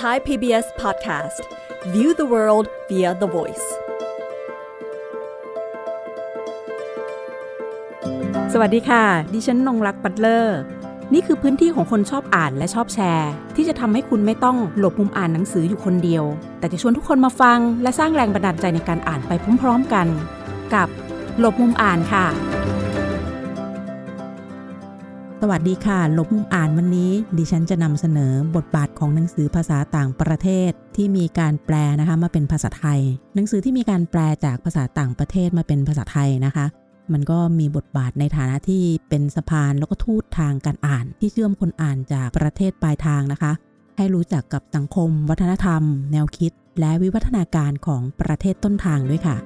Thai PBS Podcast View the world via the voice สวัสดีค่ะ ดิฉันนงรักปัตเลอร์ นี่คือพื้นที่ของคนชอบอ่านและชอบแชร์ ที่จะทำให้คุณไม่ต้องหลบมุมอ่านหนังสืออยู่คนเดียว แต่จะชวนทุกคนมาฟัง และสร้างแรงบันดาลใจในการอ่านไปพร้อมๆกัน กับหลบมุมอ่านค่ะ สวัสดีค่ะ ลบมุมอ่านวันนี้ ดิฉันจะนำเสนอบทบาทของหนังสือภาษาต่างประเทศที่มีการแปลนะคะมาเป็นภาษาไทย หนังสือที่มีการแปลจากภาษาต่างประเทศมาเป็นภาษาไทยนะคะ มันก็มีบทบาทในฐานะที่เป็นสะพานแล้วก็ทูตทางการอ่าน ที่เชื่อมคนอ่านจากประเทศปลายทางนะคะ ให้รู้จักกับสังคม วัฒนธรรม แนวคิด และวิวัฒนาการของประเทศต้นทางด้วยค่ะ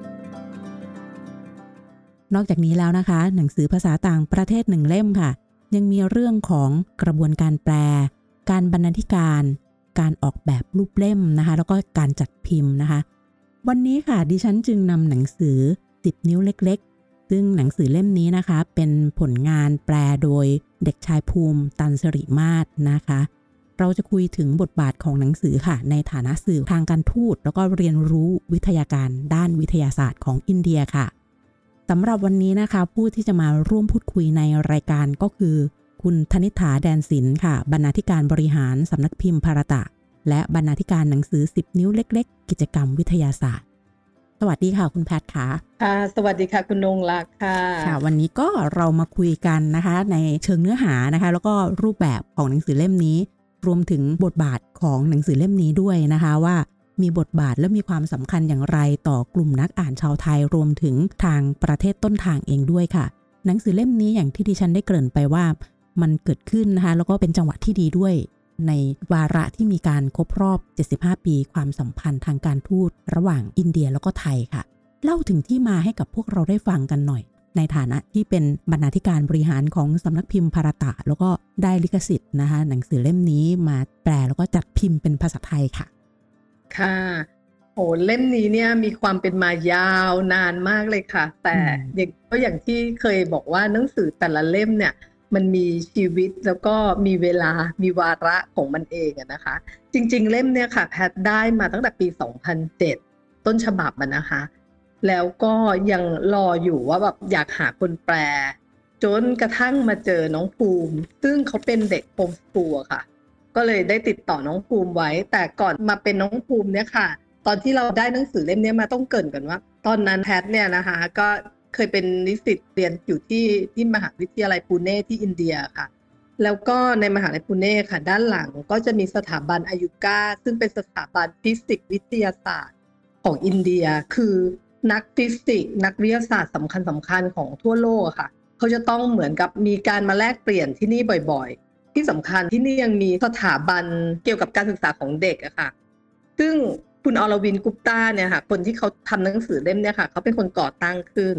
นอกจากนี้แล้วนะคะ หนังสือภาษาต่างประเทศหนึ่งเล่มค่ะ ยังมีเรื่องของกระบวนการแปล การบรรณาธิการ การออกแบบรูปเล่มนะคะ แล้วก็การจัดพิมพ์นะคะ วันนี้ค่ะดิฉันจึงนำหนังสือ 10 นิ้วเล็กๆ ซึ่งหนังสือเล่มนี้นะคะ เป็นผลงานแปลโดยเด็กชายภูมิตันสริมาศนะคะ เราจะคุยถึงบทบาทของหนังสือค่ะ ในฐานะสื่อทางการทูตแล้วก็เรียนรู้วิทยาการด้านวิทยาศาสตร์ของอินเดียค่ะ สำหรับวันนี้นะคะ ผู้ที่จะมาร่วมพูดคุยในรายการก็คือ คุณธนิษฐาแดนศิลป์ค่ะ บรรณาธิการบริหารสำนักพิมพ์ภารตะ และบรรณาธิการหนังสือ 10 นิ้วเล็ก ๆ กิจกรรมวิทยาศาสตร์ สวัสดีค่ะคุณแพทย์ค่ะค่ะ สวัสดีค่ะคุณนงรักค่ะค่ะ วันนี้ก็เรามาคุยกันนะคะ ในเชิงเนื้อหานะคะ แล้วก็รูปแบบของหนังสือเล่มนี้ รวมถึงบทบาทของหนังสือเล่มนี้ด้วยนะคะว่า มีบทบาทและมีความสำคัญอย่างไรต่อกลุ่มนักอ่านชาวไทยรวมถึงทางประเทศต้นทางเองด้วยค่ะ หนังสือเล่มนี้อย่างที่ดิฉันได้เกริ่นไปว่า มันเกิดขึ้นนะคะแล้วก็เป็นจังหวะที่ดีด้วย ในวาระที่มีการครบรอบ 75 ปี ความสัมพันธ์ทางการทูตระหว่างอินเดียแล้วก็ไทยค่ะ เล่าถึงที่มาให้กับพวกเราได้ฟังกันหน่อยในฐานะที่เป็นบรรณาธิการบริหารของสำนักพิมพ์ภารตะ แล้วก็ได้ลิขสิทธิ์นะคะหนังสือเล่มนี้มาแปลแล้วก็จัดพิมพ์เป็นภาษาไทยค่ะ ค่ะโหเล่มนี้เนี่ยมีความเป็นมายาวนานมากเลยค่ะ แต่อืมอย่างก็อย่างที่เคยบอกว่าหนังสือแต่ละเล่มเนี่ยมันมีชีวิตแล้วก็มีเวลามีวาระของมันเองอะนะคะ จริง ๆ เล่มเนี่ยค่ะ แพทย์ได้มาตั้งแต่ปี 2007 ต้นฉบับมันนะคะ แล้วก็ยังรออยู่ว่าแบบอยากหาคนแปล จนกระทั่งมาเจอน้องภูมิ ซึ่งเขาเป็นเด็ก homeschool อะค่ะ ก็เลยได้ติดต่อน้องภูมิไว้ แต่ก่อนมาเป็นน้องภูมิเนี่ยค่ะ ตอนที่เราได้หนังสือเล่มนี้มาต้องเกริ่นกันว่า ตอนนั้นแพทเนี่ยนะคะ ก็เคยเป็นนิสิตเรียนอยู่ที่ที่มหาวิทยาลัยปูเน่ที่อินเดียค่ะ แล้วก็ในมหาลัยปูเน่ค่ะ ด้านหลังก็จะมีสถาบัน IUCAA ซึ่งเป็นสถาบันฟิสิกส์วิทยาศาสตร์ของอินเดีย คือนักฟิสิกส์นักวิทยาศาสตร์สำคัญสำคัญๆของทั่วโลกค่ะ เขาจะต้องเหมือนกับมีการมาแลกเปลี่ยนที่นี่บ่อยๆ ที่สำคัญที่นี่ยังมีสถาบันเกี่ยวกับการศึกษาของเด็กอะค่ะ ซึ่งคุณอรวินกุปตาเนี่ยค่ะคนที่เขาทำหนังสือเล่มเนี่ยค่ะเขาเป็นคนก่อตั้งขึ้น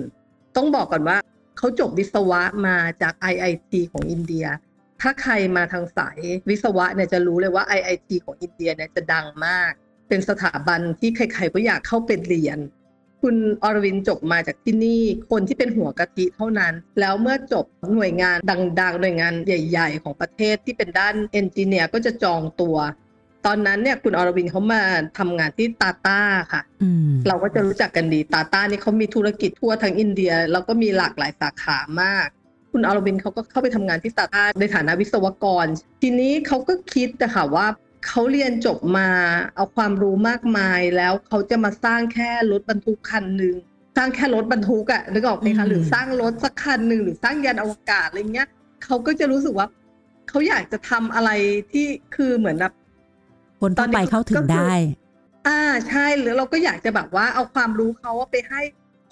ต้องบอกก่อนว่าเขาจบวิศวะมาจาก IIT ของอินเดีย ถ้าใครมาทางสายวิศวะเนี่ยจะรู้เลยว่า IIT ของอินเดียเนี่ยจะดังมาก เป็นสถาบันที่ใครๆก็อยากเข้าไปเรียน คุณอรวินจบมาจากที่นี่คนที่เป็นหัวกะทิเท่านั้น แล้วเมื่อจบหน่วยงานดังๆ หน่วยงานใหญ่ ๆ ของประเทศที่เป็นด้าน engineer ก็จะจองตัว ตอนนั้นเนี่ยคุณอรวินเขามาทำงานที่ตาต้าค่ะอืมเราก็จะรู้จักกันดีตาต้านี่เขามีธุรกิจทั่วทั้งอินเดีย แล้วก็มีหลากหลายสาขามากคุณอรวินเขาก็เข้าไปทำงานที่ตาต้าในฐานะวิศวกร ทีนี้เขาก็คิดนะคะว่า เขาเรียนจบมาเอาความรู้มากมายแล้วเขาจะมาสร้างแค่รถบรรทุกคันหนึ่งสร้างแค่รถบรรทุกอะนึกออกไหมอืคะมหรือสร้างรถสักคันหนึ่งหรือสร้างยานอวกาศอะไรเงี้ยเขาก็จะรู้สึกว่าเขาอยากจะทำอะไรที่คือเหมือนแบบคนทั่วไปเข้าถึงได้ อ่าใช่หรือเราก็อยากจะแบบว่าเอาความรู้เขาไปให้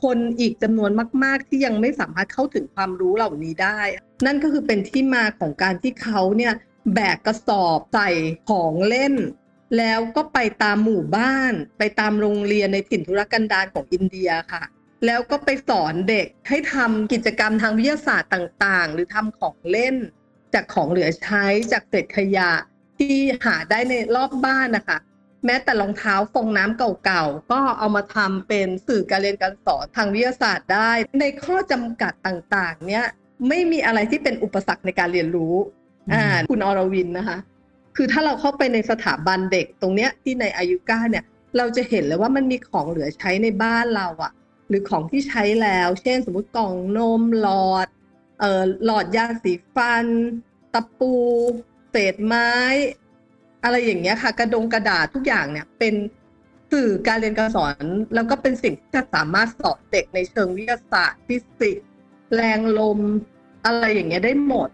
คนอีกจำนวนมาก ๆ ที่ยังไม่สามารถเข้าถึงความรู้เหล่านี้ได้ นั่นก็คือเป็นที่มาของการที่เขาเนี่ย แบกกระสอบใส่ของเล่น แล้วก็ไปตามหมู่บ้าน ไปตามโรงเรียนในถิ่นธุรกันดารของอินเดียค่ะ แล้วก็ไปสอนเด็กให้ทำกิจกรรมทางวิทยาศาสตร์ต่างๆ หรือทำของเล่น จากของเหลือใช้จากเศษขยะที่หาได้ในรอบบ้านนะคะแม้แต่รองเท้าฟองน้ำเก่าๆ ก็เอามาทำเป็นสื่อการเรียนการสอนทางวิทยาศาสตร์ได้ ในข้อจำกัดต่างๆ เนี่ยไม่มีอะไรที่เป็นอุปสรรคในการเรียนรู้ อ่าคุณอรวินนะคะ คือถ้าเราเข้าไปในสถาบันเด็กตรงเนี้ยที่ในอายุก้าเนี่ย เราจะเห็นเลยว่ามันมีของเหลือใช้ในบ้านเราอะหรือของที่ใช้แล้ว เช่น สมมติกล่องนมหลอดเอ่อหลอดยาสีฟัน ตะปู เศษไม้ อะไรอย่างเงี้ยค่ะ กระดงกระดาษทุกอย่างเนี่ย เป็นสื่อการเรียนการสอน แล้วก็เป็นสิ่งที่จะสามารถสอนเด็กในเชิงวิทยาศาสตร์ฟิสิกส์แรงลม อะไรอย่างเงี้ยได้หมด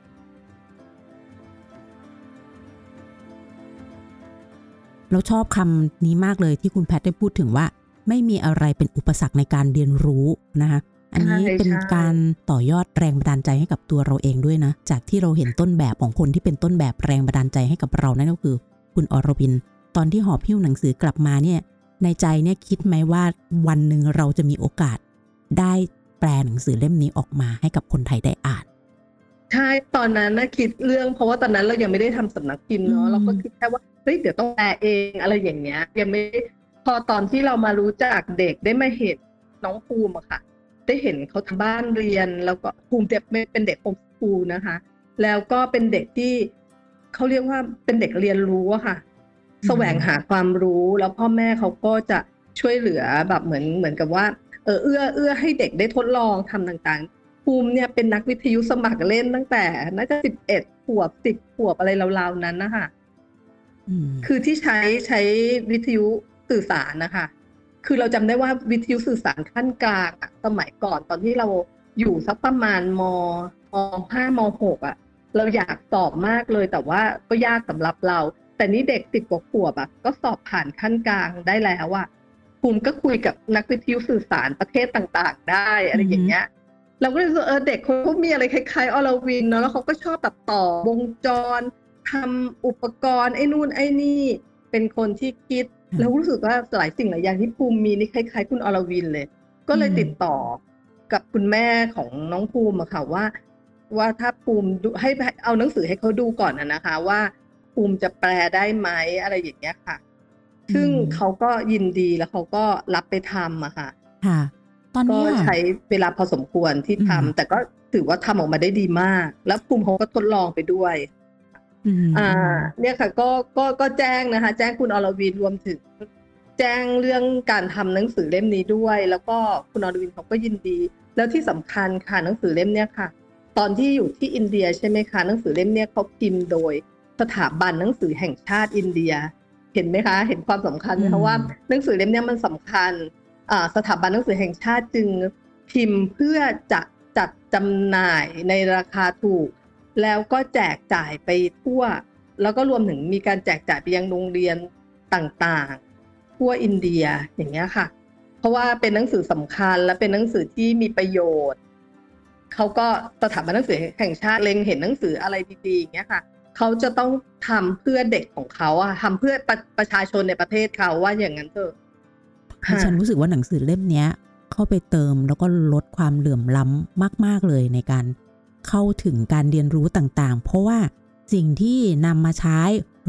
เราชอบคำนี้มากเลยที่คุณแพทย์ได้พูดถึงว่า ไม่มีอะไรเป็นอุปสรรคในการเรียนรู้นะคะอันนี้ใช่เป็นใช่การต่อยอดแรงบันดาลใจให้กับตัวเราเองด้วยนะ จากที่เราเห็นต้นแบบของคนที่เป็นต้นแบบแรงบันดาลใจให้กับเรานั่นก็คือ คุณอรวิน ตอนที่หอบพิ้วหนังสือกลับมาเนี่ย ในใจเนี่ยคิดไหมว่าวันหนึ่งเราจะมีโอกาส ได้แปลหนังสือเล่มนี้ออกมาให้กับคนไทยได้อ่าน ใช่ตอนนั้นนะคิดเรื่องเพราะว่าตอนนั้นเรายังไม่ได้ทำสำนักพิมพ์อืเนาะมเราก็คิดแค่ว่าเฮ้ยเดี๋ยวต้องแปลเองอะไรอย่างเงี้ย ยังไม่ได้พอตอนที่เรามารู้จักเด็กได้มาเห็นน้องภูมิอะค่ะ ได้เห็นเขาทำบ้านเรียน แล้วก็ภูมิเด็กเป็นเด็กโฮมสคูลนะคะ แล้วก็เป็นเด็กที่เขาเรียกว่าเป็นเด็กเรียนรู้อะค่ะ แสวงหาความรู้แล้วพ่อแม่เขาก็จะช่วยเหลือแบบเหมือนเหมือนกับว่าเออเอื้อเอื้อให้เด็กได้ทดลองทำต่างๆ ภูมิเนี่ยเป็นนักวิทยุสมัครเล่นตั้งแต่น่าจะสิบเอ็ดขวบสิบขวบอะไรราวๆนั้นนะคะอืมคือที่ใช้ใช้วิทยุสื่อสารนะคะ คือเราจำได้ว่าวิทยุสื่อสารขั้นกลางอะสมัยก่อนตอนที่เราอยู่สักประมาณมมห้ามหกอะเราอยากสอบมากเลยแต่ว่าก็ยากสำหรับเรา แต่นี่เด็กติดกว่าขวบอะก็สอบผ่านขั้นกลางได้แล้วอะภูมิก็คุยกับนักวิทยุสื่อสารประเทศต่างๆ ได้อะไรอย่างเงี้ย เราก็เลยรู้สึกเออเด็กเขาก็มีอะไรคล้ายๆอลวินเนาะแล้วเขาก็ชอบแบบต่อวงจรทำอุปกรณ์ไอ้นู่นไอ้นี่ เป็นคนที่คิดอืมแล้วรู้สึกว่าหลายสิ่งหลายอย่างที่ภูมิมีนี่คล้าย ๆ คุณอรวินเลย ก็เลยอืมติดต่อกับคุณแม่ของน้องภูมิอะค่ะว่า ว่าถ้าภูมิดูให้ให้เอาหนังสือให้เขาดูก่อนนะนะคะ ว่าภูมิจะแปลได้ไหมอะไรอย่างเงี้ยค่ะ ซึ่งเขาก็ยินดีแล้วเขาก็รับไปทำอะค่ะค่ะ ตอนก็นี้อะใช้เวลาพอสมควรที่ทำอืมแต่ก็ถือว่าทำออกมาได้ดีมาก แล้วภูมิเขาก็ทดลองไปด้วยอืมอ่า เนี่ยค่ะ ก็ก็ก็แจ้งนะคะ แจ้งคุณอรวินรวมถึง แจ้งเรื่องการทำหนังสือเล่มนี้ด้วย แล้วก็คุณอรวินเขาก็ยินดี แล้วที่สำคัญค่ะหนังสือเล่มเนี้ยค่ะ ตอนที่อยู่ที่อินเดียใช่ไหมคะหนังสือเล่มเนี้ยเขาพิมพ์โดยสถาบันหนังสือแห่งชาติอินเดีย เห็นไหมคะ เห็นความสำคัญไหมอืคะมว่าหนังสือเล่มเนี้ยมันสำคัญอ่า สถาบันหนังสือแห่งชาติจึงพิมพ์เพื่อจะจัดจำหน่ายในราคาถูก แล้วก็แจกจ่ายไปทั่ว แล้วก็รวมถึงมีการแจกจ่ายไปยังโรงเรียนต่างๆ ทั่วอินเดียอย่างเงี้ยค่ะ เพราะว่าเป็นหนังสือสำคัญและเป็นหนังสือที่มีประโยชน์เขาก็สถาบันหนังสือแห่งชาติเล็งเห็นหนังสืออะไรดีๆอย่างเงี้ยค่ะเขาจะต้องทำเพื่อเด็กของเขาอะทำเพื่อประประชาชนในประเทศเขาว่าอย่างนั้นเถอะ ดิฉันรู้สึกว่าหนังสือเล่มเนี้ย เข้าไปเติมแล้วก็ลดความเหลื่อมล้ำมาก ๆ เลยในการเข้าถึงการเรียนรู้ต่างๆ เพราะว่าสิ่งที่นำมาใช้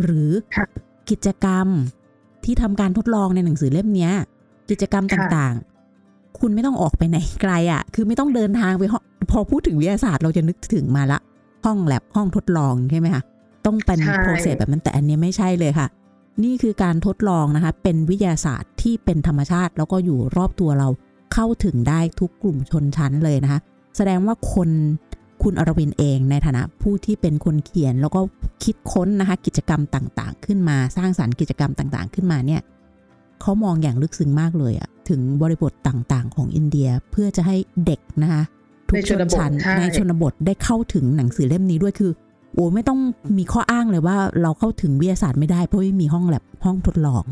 หรือค่ะกิจกรรมที่ทำการทดลองในหนังสือเล่มเนี้ยกิจกรรมค่ะต่างๆ คุณไม่ต้องออกไปไหนไกลอะ่ะ คือไม่ต้องเดินทางไปห้องพอพูดถึงวิทยาศาสตร์เราจะนึกถึงมาละ ห้องแลบห้องทดลองใช่ไหมคะต้องเป็นใช่โปรเซสแบบนั้นแต่อันเนี้ยไม่ใช่เลยค่ะ นี่คือการทดลองนะคะ เป็นวิทยาศาสตร์ที่เป็นธรรมชาติ แล้วก็อยู่รอบตัวเราเข้าถึงได้ทุกกลุ่มชนชั้นเลยนะคะ แสดงว่าคนคุณอรวินเองในฐานะผู้ที่เป็นคนเขียน แล้วก็คิดค้นนะคะกิจกรรมต่างๆ ขึ้นมาสร้างสรรค์กิจกรรมต่างๆ ขึ้นมาเนี่ยเขามองอย่างลึกซึ้งมากเลยอะถึงบริบทต่างๆ ของอินเดียเพื่อจะให้เด็กนะคะทุกชนชั้นในชนบทใช่ในชนบทได้เข้าถึงหนังสือเล่มนี้ด้วยคือ โอ้ไม่ต้องมีข้ออ้างเลยว่าเราเข้าถึงวิทยาศาสตร์ไม่ได้เพราะไม่มีห้องแลบห้องทดลอง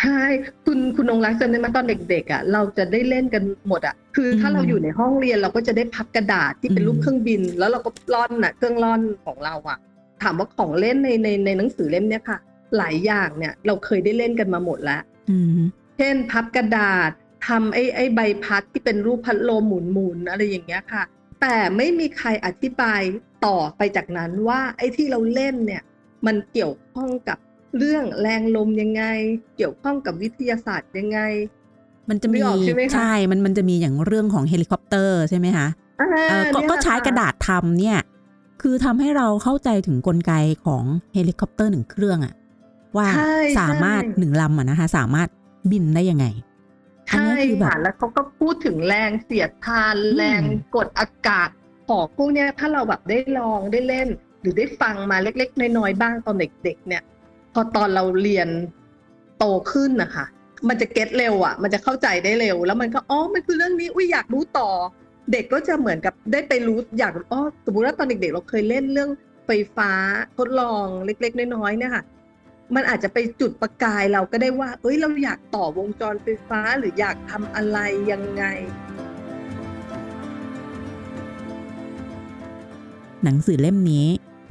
ใช่คุณคุณองค์รักจำได้ไหมตอนเด็กๆอะเราจะได้เล่นกันหมดอะคือถ้าอืมเราอยู่ในห้องเรียนเราก็จะได้พับกระดาษที่เป็นอืมรูปเครื่องบิน แล้วเราก็ล่อนน่ะเครื่องล่อนของเราอะ ถามว่าของเล่นในในในหนังสือเล่มเนี้ยค่ะ หลายอย่างเนี่ยเราเคยได้เล่นกันมาหมดแล้วอืมเช่น พับกระดาษทำไอ้ไอ้ใบพัดที่เป็นรูปพัดลมหมุนๆอะไรอย่างเงี้ยค่ะ แต่ไม่มีใครอธิบาย ต่อไปจากนั้นว่าไอ้ที่เราเล่นเนี่ยมันเกี่ยวข้องกับเรื่องแรงลมยังไง เกี่ยวข้องกับวิทยาศาสตร์ยังไง มันจะมีนึกออกใช่ไหมคะใช่ มันมันจะมีอย่างเรื่องของเฮลิคอปเตอร์ใช่ไหมคะอ่าเออก็เนี่ยก็ใช้ค่กระดาษทำเนี่ย คือทำให้เราเข้าใจถึงกลไกของเฮลิคอปเตอร์หนึ่งเครื่องอะว่าใช่สามารถใช่หนึ่งลำอะนะคะ สามารถบินได้ยังไงอันใช่นี้คือแบบค่ะแล้วเขาก็พูดถึงแรงเสียดทานอืมแรงกดอากาศ ของพวกเนี้ยถ้าเราแบบได้ลองได้เล่น หรือได้ฟังมาเล็ก ๆ น้อยๆบ้างตอนเด็ก ๆ เนี่ย พอตอนเราเรียนโตขึ้นนะคะมันจะเก็ตเร็วอะ มันจะเข้าใจได้เร็ว แล้วมันก็อ๋อมันคือเรื่องนี้อุ้ยอยากรู้ต่อ เด็กก็จะเหมือนกับได้ไปรู้อยากอ๋อสมมติว่าตอนเด็ก ๆ เราเคยเล่นเรื่องไฟฟ้าทดลองเล็ก ๆ น้อยๆเนี่ยค่ะมันอาจจะไปจุดประกายเราก็ได้ว่า เอ้ย เราอยากต่อวงจรไฟฟ้าหรืออยากทำอะไรยังไง หนังสือเล่มนี้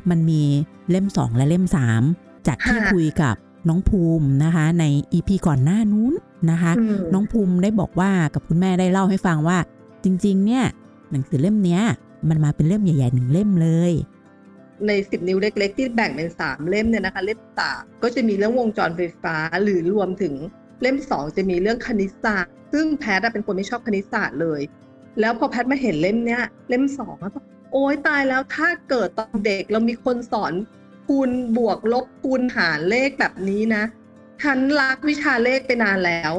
มันมีเล่มสองและเล่มสามจากที่ค่ะคุยกับน้องภูมินะคะ ในอีพีก่อนหน้านู้นนะคะอืมน้องภูมิได้บอกว่ากับคุณแม่ได้เล่าให้ฟังว่า จริง ๆ เนี่ย หนังสือเล่มเนี้ย มันมาเป็นเล่มใหญ่ๆหนึ่งเล่มเลย ในสิบนิ้วเล็ก ๆ ที่แบ่งเป็นสามเล่มเนี่ยนะคะ เล่มสามก็จะมีเรื่องวงจรไฟฟ้าหรือรวมถึงเล่มสองจะมีเรื่องคณิตศาสตร์ ซึ่งแพทย์อะเป็นคนไม่ชอบคณิตศาสตร์เลย แล้วพอแพทย์มาเห็นเล่มเนี้ย เล่มสองแล้วก็ โอ๊ยตายแล้วถ้าเกิดตอนเด็กเรามีคนสอนคูณบวกลบคูณหารเลขแบบนี้นะฉันรักวิชาเลขไปนานแล้ว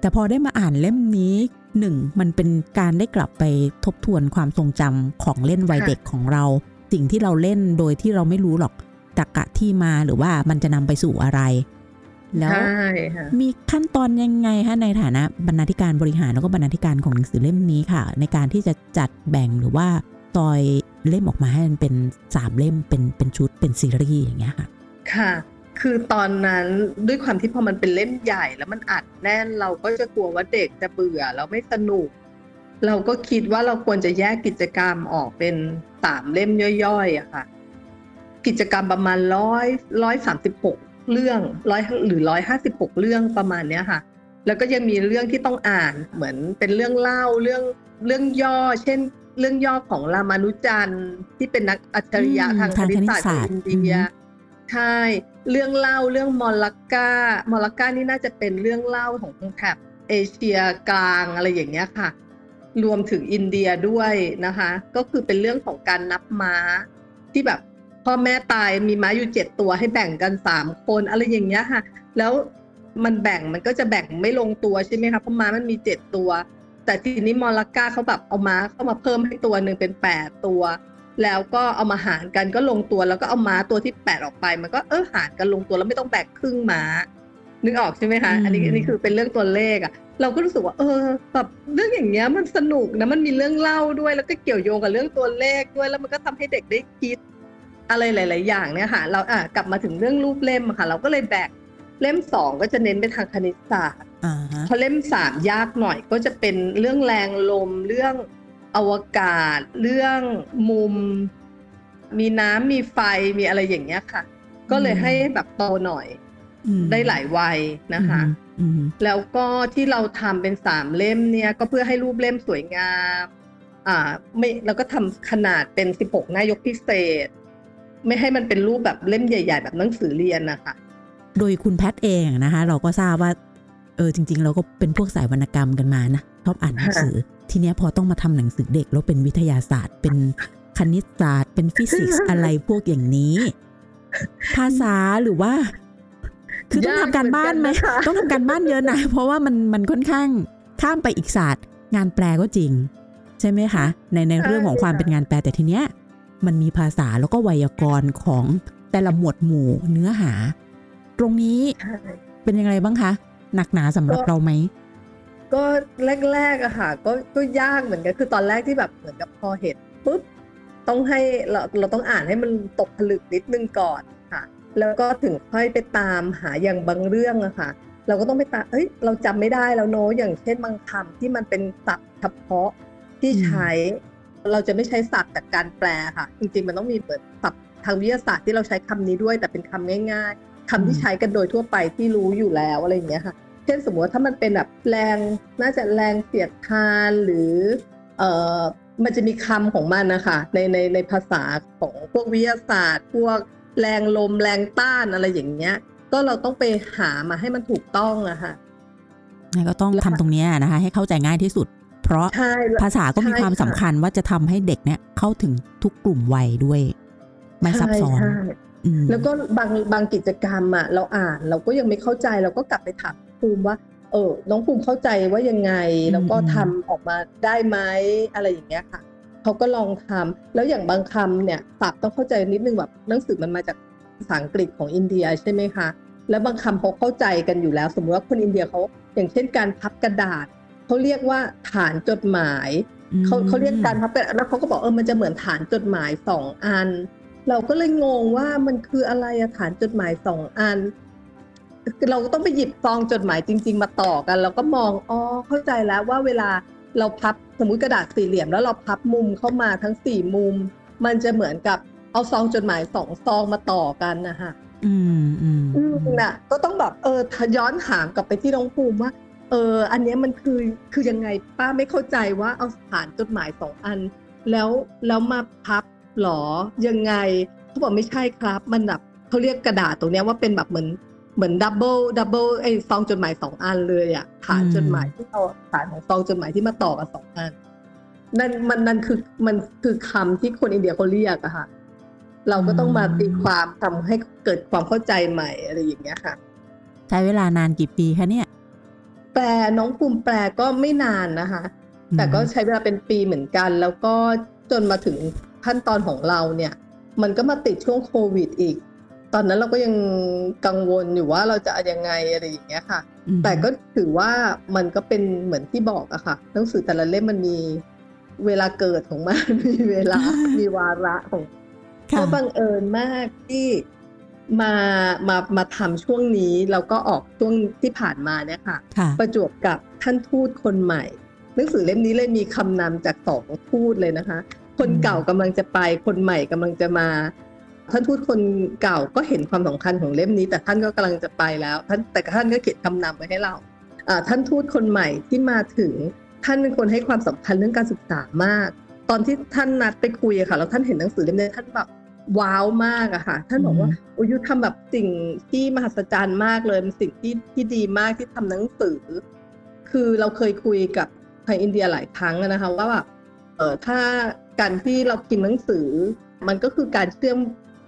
แต่พอได้มาอ่านเล่มนี้หนึ่งมันเป็นการได้กลับไปทบทวนความทรงจำของเล่นวัยค่ะเด็กของเรา สิ่งที่เราเล่นโดยที่เราไม่รู้หรอกตรรกะที่มาหรือว่ามันจะนำไปสู่อะไร แล้วใช่ค่ะมีขั้นตอนยังไงคะในฐานะบรรณาธิการบริหารแล้วก็บรรณาธิการของหนังสือเล่มนี้ค่ะ ในการที่จะจัดแบ่งหรือว่า ซอยเล่มออกมาให้มันเป็นสามเล่มเป็นเป็นชุดเป็นซีรีส์อย่างเงี้ยค่ะ ค่ะ คือตอนนั้นด้วยความที่พอมันเป็นเล่มใหญ่แล้วมันอัดแน่นเราก็จะกลัวว่าเด็กจะเบื่อแล้วไม่สนุก เราก็คิดว่าเราควรจะแยกกิจกรรมออกเป็นสามเล่มย่อยๆอะค่ะ กิจกรรมประมาณร้อยร้อยสามสิบหกเรื่องร้อยหรือร้อยห้าสิบหกเรื่องประมาณเนี้ยค่ะ แล้วก็ยังมีเรื่องที่ต้องอ่านเหมือนเป็นเรื่องเล่าเรื่องเรื่องย่อ เช่น เรื่องย่อของรามานุจันทร์ที่เป็นนักอัจฉริยะอืมทางคทางณิตคณิตศาสตร์ศาขสอตร์งอินเดียอือฮึใช่เรื่องเล่าเรื่องมอลลักกามอลลักกานี่น่าจะเป็นเรื่องเล่าของแถบเอเชียกลางอะไรอย่างเงี้ยค่ะ รวมถึงอินเดียด้วยนะคะ ก็คือเป็นเรื่องของการนับม้า ที่แบบพ่อแม่ตายมีม้าอยู่เจ็ดตัวให้แบ่งกันสามคนอะไรอย่างเงี้ยค่ะ แล้วมันแบ่งมันก็จะแบ่งไม่ลงตัวใช่ไหมคะเพราะม้ามันมีเจ็ดตัว แต่ทีนี้มอลลักกาเขาแบบเอาม้าเข้ามาเพิ่มให้ตัวหนึ่งเป็นแปดตัว แล้วก็เอามาหารกันก็ลงตัวแล้วก็เอาม้าตัวที่แปดออกไป มันก็เออหารกันลงตัวแล้วไม่ต้องแบ่งครึ่งม้านึกออกใช่ไหมคะอืมอันนี้อันนี้คือเป็นเรื่องตัวเลขอะเราก็รู้สึกว่า เออแบบเรื่องอย่างเงี้ยมันสนุกนะมันมีเรื่องเล่าด้วยแล้วก็เกี่ยวโยงกับเรื่องตัวเลขด้วยแล้วมันก็ทำให้เด็กได้คิด อะไรหลาย ๆ อย่างเนี่ยค่ะ เราอะกลับมาถึงเรื่องรูปเล่มอะค่ะ เราก็เลยแบ่งเล่มสองก็จะเน้นไปทางคณิตศาสตร์อ่าฮะ พอเล่มสามยากหน่อยก็จะเป็นเรื่องแรงลมเรื่องอวกาศ เรื่องมุม มีน้ำมีไฟมีอะไรอย่างเงี้ยค่ะ ก็เลยให้แบบโตหน่อยอืมได้หลายวัยนะคะอืมแล้วก็ที่เราทำเป็นสามเล่มเนี่ย ก็เพื่อให้รูปเล่มสวยงาม อ่า ไม่แล้วก็ทำขนาดเป็นสิบหกหน้ายกพิเศษ ไม่ให้มันเป็นรูปแบบเล่มใหญ่ ๆ แบบหนังสือเรียนนะคะโดยคุณแพทย์เองนะคะ เราก็ทราบว่า เออจริง ๆ เราก็เป็นพวกสายวรรณกรรมกันมานะชอบอ่านหนังสือ ทีเนี้ยพอต้องมาทำหนังสือเด็กแล้วเป็นวิทยาศาสตร์ เป็นคณิตศาสตร์ เป็นฟิสิกส์อะไรพวกอย่างนี้ ภาษาหรือว่า คือต้องทำการบ้านไหมยากเหมือนกันนะคะต้องทำการบ้านเยอะนะเพราะว่ามันมันค่อนข้างข้ามไปอีกศาสตร์ งานแปลก็จริง ใช่ไหมคะ ในในเรื่องของความเป็นงานแปลแต่ทีเนี้ย มันมีภาษาแล้วก็ไวยากรณ์ของแต่ละหมวดหมู่เนื้อหา ตรงนี้ใช่เป็นยังไงบ้างคะ หนักหนาสำหรับก็เราไหมก็แรกๆอะค่ะก็ก็ยากเหมือนกันคือตอนแรกที่แบบเหมือนกับพอเห็นปุ๊บต้องให้เราเราต้องอ่านให้มันตกผลึกนิดนึงก่อนค่ะ แล้วก็ถึงค่อยไปตามหาอย่างบางเรื่องอะค่ะ เราก็ต้องไปตามเอ้ยเราจำไม่ได้แล้วโน้อย่างเช่นบางคำที่มันเป็นศัพท์เฉพาะที่อืมใช้ เราจะไม่ใช้ศัพท์จากการแปลค่ะ จริงๆมันต้องมีเปิดศัพท์ทางวิทยาศาสตร์ที่เราใช้คำนี้ด้วยแต่เป็นคำง่าย ๆ คำที่ใช้กันโดยทั่วไปที่รู้อยู่แล้วอะไรอย่างเงี้ยค่ะ เช่นสมมติว่าถ้ามันเป็นแบบแรงน่าจะแรงเสียดทานหรือเอ่อมันจะมีคำของมันนะคะในในในภาษาของพวกวิทยาศาสตร์ พวกแรงลมแรงต้านอะไรอย่างเงี้ย ก็เราต้องไปหามาให้มันถูกต้องอะค่ะก็ต้องทำตรงเนี้ยนะคะ ให้เข้าใจง่ายที่สุด เพราะใช่ภาษาก็มีใช่ความสำคัญว่าจะทำให้เด็กเนี่ยเข้าถึงทุกกลุ่มวัยด้วย ไม่ซับซ้อนใช่ใช่อืม แล้วก็บางบางกิจกรรมอะเราอ่านเราก็ยังไม่เข้าใจเราก็กลับไปถามภูมิว่า เออน้องภูมิเข้าใจว่ายังไงแล้วก็ทำออกมาได้ไหมอะไรอย่างเงี้ยค่ะเขาก็ลองทำแล้วอย่างบางคำเนี่ยศัพท์ต้องเข้าใจนิดนึงแบบหนังสือมันมาจากภาษาอังกฤษของอินเดียใช่ไหมคะแล้วบางคำเขาเข้าใจกันอยู่แล้ว สมมติว่าคนอินเดียเขาอย่างเช่นการพับกระดาษเขาเรียกว่าฐานจดหมายเขาเขาเรียกการพับเป็นแล้วเขาก็บอกเออมันจะเหมือนฐานจดหมายสองอัน เราก็เลยงงว่ามันคืออะไรอะฐานจดหมายสองอัน เราก็ต้องไปหยิบซองจดหมายจริง ๆ มาต่อกันเราก็มองอ๋อเข้าใจแล้วว่าเวลาเราพับสมมุติกระดาษสี่เหลี่ยม แล้วเราพับมุมเข้ามาทั้งสี่มุม มันจะเหมือนกับเอาซองจดหมายสองซองมาต่อกันนะคะอืมอืมอืมน่ะ ก็ต้องแบบเออทย้อนถามกลับไปที่น้องภูมิว่า เออ อันเนี้ยมันคือคือยังไงป้าไม่เข้าใจว่าเอาฐานจดหมายสองอัน แล้วแล้วมาพับ หรอยังไงเขาบอกไม่ใช่ครับ มันแบบเขาเรียกกระดาษตรงเนี้ยว่าเป็นแบบเหมือนเหมือน double double ไอ้ซองจดหมายสองอันเลยอะฐานจดหมายที่เอาฐานของซองจดหมายที่มาต่อกันสองอันนั่นมันนั่นคือมันคือคำที่คนอินเดียเขาเรียกอะค่ะ เราก็ต้องมาตีความทำให้เกิดความเข้าใจใหม่อะไรอย่างเงี้ยค่ะ ใช้เวลานานกี่ปีคะเนี่ย แปลน้องภูมิแปลก็ไม่นานนะคะ แต่ก็ใช้เวลาเป็นปีเหมือนกัน แล้วก็จนมาถึง ขั้นตอนของเราเนี่ย มันก็มาติดช่วงโควิดอีก ตอนนั้นเราก็ยังกังวลอยู่ว่าเราจะยังไงอะไรอย่างเงี้ยค่ะอืมแต่ก็ถือว่ามันก็เป็นเหมือนที่บอกอะค่ะหนังสือแต่ละเล่มมันมีเวลาเกิดของมันมีเวลา มีวาระของค่ะก็บังเอิญมากที่มามามาทำช่วงนี้แล้วก็ออกช่วงที่ผ่านมาเนี่ยค่ะค่ะ ประจวบกับท่านทูตคนใหม่ หนังสือเล่มนี้เลยมีคำนำจากสองทูตเลยนะคะ คนเก่ากำลังจะไป คนใหม่กำลังจะมาท่านทูตคนเก่าก็เห็นความสำคัญของเล่มนี้ แต่ท่านก็กำลังจะไปแล้วท่านแต่ท่านก็เขียนคำนำไว้ให้เราอ่าท่านทูตคนใหม่ที่มาถึง ท่านเป็นคนให้ความสำคัญเรื่องการศึกษามาก ตอนที่ท่านนัดไปคุยอะค่ะแล้วท่านเห็นหนังสือเล่มนี้ท่านแบบว้าวมากอะค่ะ ท่านบอกว่าโอ้ยยุทำแบบสิ่งที่มหัศจรรย์มากเลยเป็นสิ่งที่ที่ดีมากที่ทำหนังสือ คือเราเคยคุยกับทางอินเดียหลายครั้งนะคะว่าแบบเออถ้า การที่เราพิมพ์หนังสือ มันก็คือการเชื่อม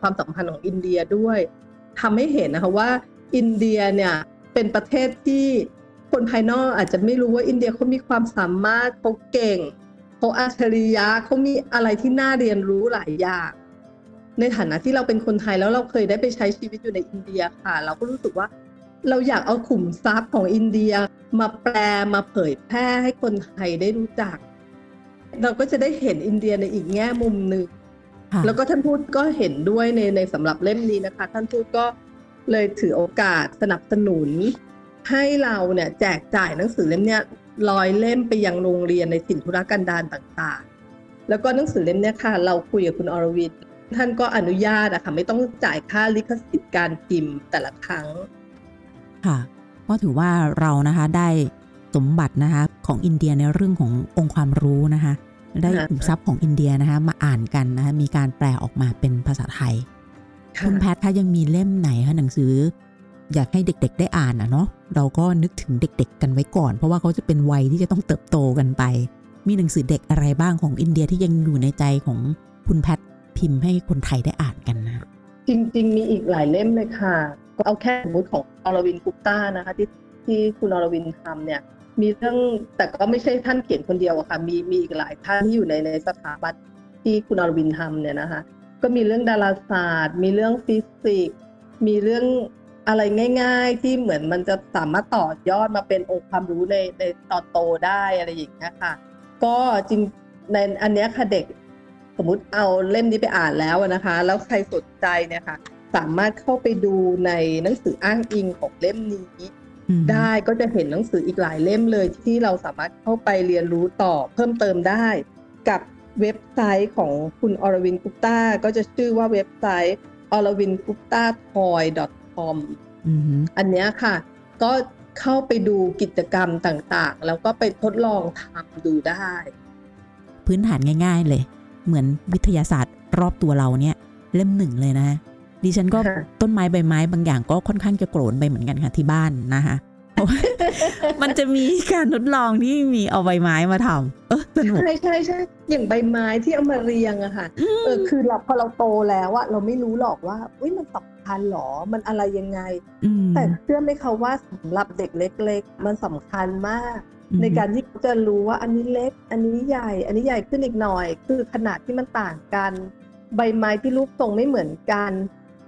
ความสัมพันธ์ของอินเดียด้วยทำให้เห็นนะคะว่าอินเดียเนี่ยเป็นประเทศที่คนภายนอกอาจจะไม่รู้ว่าอินเดียเขามีความสามารถเขาเก่งเขาอัจฉริยะเขามีอะไรที่น่าเรียนรู้หลายอย่างในฐานะที่เราเป็นคนไทยแล้วเราเคยได้ไปใช้ชีวิตอยู่ในอินเดียค่ะ เราก็รู้สึกว่าเราอยากเอาขุมทรัพย์ของอินเดีย มาแปลมาเผยแพร่ให้คนไทยได้รู้จัก เราก็จะได้เห็นอินเดียในอีกแง่มุมหนึ่งค่ะแล้วก็ท่านทูตก็เห็นด้วยในในสำหรับเล่มนี้นะคะ ท่านทูตก็เลยถือโอกาสสนับสนุน ให้เราเนี่ยแจกจ่ายหนังสือเล่มเนี้ยร้อยเล่มไปยังโรงเรียนในถิ่นธุรกันดารต่างๆ แล้วก็หนังสือเล่มเนี้ยค่ะ เราคุยกับคุณอรวินท่านก็อนุญาตอะค่ะไม่ต้องจ่ายค่าลิขสิทธิ์การพิมพ์แต่ละครั้ง ค่ะ ก็ถือว่าเรานะคะได้ สมบัตินะคะของอินเดียในเรื่องขององค์ความรู้นะคะได้ค่ะขุมทรัพย์ของอินเดียนะคะมาอ่านกันนะคะมีการแปลออกมาเป็นภาษาไทย คุณแพทย์คะยังมีเล่มไหนคะหนังสือ อยากให้เด็กๆได้อ่านอะเนาะเราก็นึกถึงเด็ก ๆ กันไว้ก่อน เพราะว่าเขาจะเป็นวัยที่จะต้องเติบโตกันไป มีหนังสือเด็กอะไรบ้างของอินเดียที่ยังอยู่ในใจของคุณแพทย์พิมพ์ให้คนไทยได้อ่านกันนะจริง ๆ มีอีกหลายเล่มเลยค่ะก็เอาแค่สมมติของอรวินกุปต้านะคะที่ที่คุณอรวินทำเนี่ย มีเรื่องแต่ก็ไม่ใช่ท่านเขียนคนเดียวอะค่ะ มีมีอีกหลายท่านที่อยู่ในในสถาบันที่คุณอรวินทำเนี่ยนะคะ ก็มีเรื่องดาราศาสตร์ มีเรื่องฟิสิกส์มีเรื่องอะไรง่าย ๆ ที่เหมือนมันจะสามารถต่อยอดมาเป็นองค์ความรู้ในในตอนโตได้อะไรอย่างเงี้ยค่ะ ก็จริงในอันเนี้ยค่ะเด็กสมมติเอาเล่มนี้ไปอ่านแล้วนะคะ แล้วใครสนใจเนี่ยค่ะ สามารถเข้าไปดูในหนังสืออ้างอิงของเล่มนี้ ได้ก็จะเห็นหนังสืออีกหลายเล่มเลยที่เราสามารถเข้าไปเรียนรู้ต่อเพิ่มเติมได้ กับเว็บไซต์ของคุณอรวินกุปตาก็จะชื่อว่าเว็บไซต์ o r w i n g u p t a t o y com อืมอันเนี้ยค่ะ ก็เข้าไปดูกิจกรรมต่างๆ แล้วก็ไปทดลองทำดูได้ พื้นฐานง่าย ๆเลย เหมือนวิทยาศาสตร์รอบตัวเราเนี่ย เล่มหนึ่งเลยนะ ดิฉันก็ค่ะต้นไม้ใบไม้บางอย่างก็ค่อนข้างจะโกรนไปเหมือนกันค่ะที่บ้านนะคะเพราะว่ามันจะมีการทดลองที่มีเอาใบไม้มาทำเออสนุกใช่ใช่ใช่อย่างใบไม้ที่เอามาเรียงอะค่ะเออคือเราพอเราโตแล้วอะเราไม่รู้หรอกว่าอุ้ยมันสำคัญหรอมันอะไรยังไงอืมแต่เชื่อไหมคะว่าสำหรับเด็กเล็ก ๆ มันสำคัญมาก ในการที่เขาจะรู้ว่าอันนี้เล็ก อันนี้ใหญ่ อันนี้ใหญ่ขึ้นอีกหน่อย คือขนาดที่มันต่างกัน ใบไม้ที่รูปทรงไม่เหมือนกัน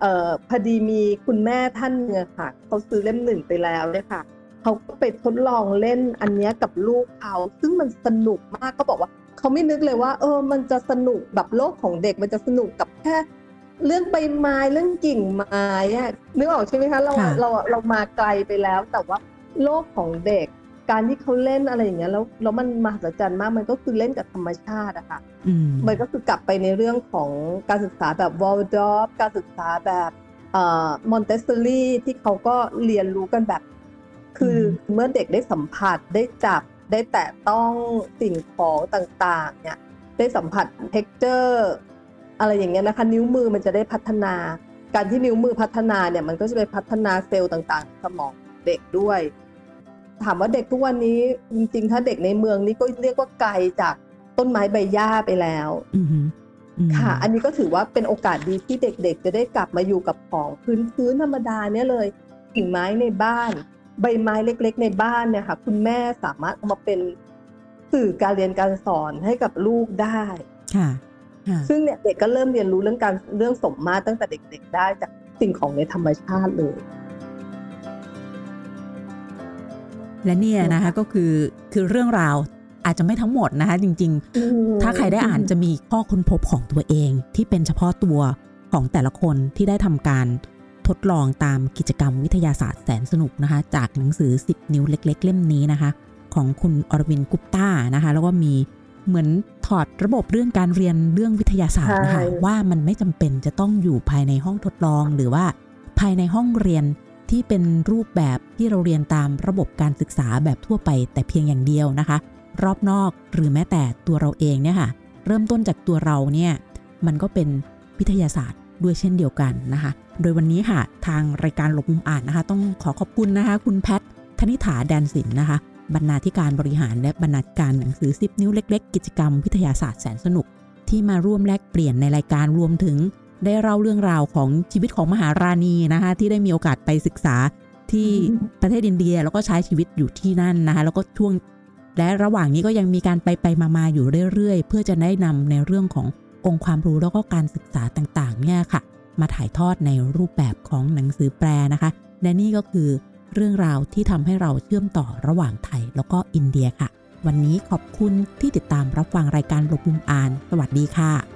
เอ่อพอดีมีคุณแม่ท่านเนี่ยค่ะเขาซื้อเล่มหนึ่งไปแล้วเนี่ยค่ะเขาก็ไปทดลองเล่นอันนี้กับลูกเขาซึ่งมันสนุกมากก็บอกว่าเขาไม่นึกเลยว่า เออ มันจะสนุกแบบโลกของเด็กมันจะสนุกกับแค่เรื่องใบไม้เรื่องกิ่งไม้อะนึกออกใช่ไหมคะเราเราเรามาไกลไปแล้ว แต่ว่าโลกของเด็ก การที่เขาเล่นอะไรอย่างเงี้ยแล้วแล้วมันมหัศจรรย์มากมันก็คือเล่นกับธรรมชาติอะค่ะอืมมันก็คือกลับไปในเรื่องของการศึกษาแบบวอลดอฟการศึกษาแบบเอ่อมอนเตสซอรี่ที่เขาก็เรียนรู้กันแบบ คือเมื่อเด็กได้สัมผัสได้จับได้แตะต้องสิ่งของต่างๆเนี่ยได้สัมผัส texture อะไรอย่างเงี้ยนะคะ นิ้วมือมันจะได้พัฒนา การที่นิ้วมือพัฒนาเนี่ยมันก็จะไปพัฒนาเซลล์ต่างๆในสมองเด็กด้วย ถามว่าเด็กทุกวันนี้จริงๆ ถ้าเด็กในเมืองนี่ก็เรียกว่าไกลจากต้นไม้ใบหญ้าไปแล้วอืมอืมค่ะ อันนี้ก็ถือว่าเป็นโอกาสดีที่เด็กๆ จะได้กลับมาอยู่กับของพื้นพื้นธรรมดาเนี่ยเลยกิ่งไม้ในบ้าน ใบไม้เล็ก ๆ ในบ้านเนี่ยค่ะคุณแม่สามารถเอามาเป็นสื่อการเรียนการสอนให้กับลูกได้ค่ะค่ะซึ่งเนี่ยเด็กก็เริ่มเรียนรู้เรื่องการเรื่องสมมาตรตั้งแต่เด็ก ๆ ได้จากสิ่งของในธรรมชาติเลย และเนี่ยนะคะก็คือคือเรื่องราวอาจจะไม่ทั้งหมดนะคะจริง ๆ ถ้าใครได้อ่านจะมีข้อค้นพบของตัวเอง ที่เป็นเฉพาะตัวของแต่ละคนที่ได้ทำการทดลองตามกิจกรรมวิทยาศาสตร์แสนสนุกนะคะ จากหนังสือ 10 นิ้วเล็ก ๆ เล่มนี้นะคะ ของคุณอรวินกุปต้านะคะ แล้วก็มีเหมือนถอดระบบเรื่องการเรียนเรื่องวิทยาศาสตร์นะคะใช่ว่ามันไม่จำเป็นจะต้องอยู่ภายในห้องทดลองหรือว่าภายในห้องเรียน ที่เป็นรูปแบบที่เราเรียนตามระบบการศึกษาแบบทั่วไป แต่เพียงอย่างเดียวนะคะ รอบนอกหรือแม้แต่ตัวเราเองเนี่ยค่ะ เริ่มต้นจากตัวเราเนี่ยมันก็เป็นวิทยาศาสตร์ด้วยเช่นเดียวกันนะคะ โดยวันนี้ค่ะ ทางรายการหลบมุมอ่านนะคะ ต้องขอขอบคุณนะคะ คุณแพทธนิถาแดนสินนะคะ บรรณาธิการบริหารและบรรณาธิการหนังสือ 10 นิ้วเล็ก ๆ กิจกรรมวิทยาศาสตร์แสนสนุก ที่มาร่วมแลกเปลี่ยนในรายการรวมถึง ได้เล่าเรื่องราวของชีวิตของมหาราณีนะคะที่ได้มีโอกาสไปศึกษาที่ประเทศอินเดียแล้วก็ใช้ชีวิตอยู่ที่นั่นนะคะแล้วก็ช่วงและระหว่างนี้ก็ยังมีการไปไปมามาอยู่เรื่อยๆ เพื่อจะได้นำในเรื่องขององค์ความรู้แล้วก็การศึกษาต่างๆเนี่ยค่ะ มาถ่ายทอดในรูปแบบของหนังสือแปลนะคะ และนี่ก็คือเรื่องราวที่ทำให้เราเชื่อมต่อระหว่างไทยแล้วก็อินเดียค่ะ วันนี้ขอบคุณที่ติดตามรับฟังรายการหลบมุมอ่าน สวัสดีค่ะ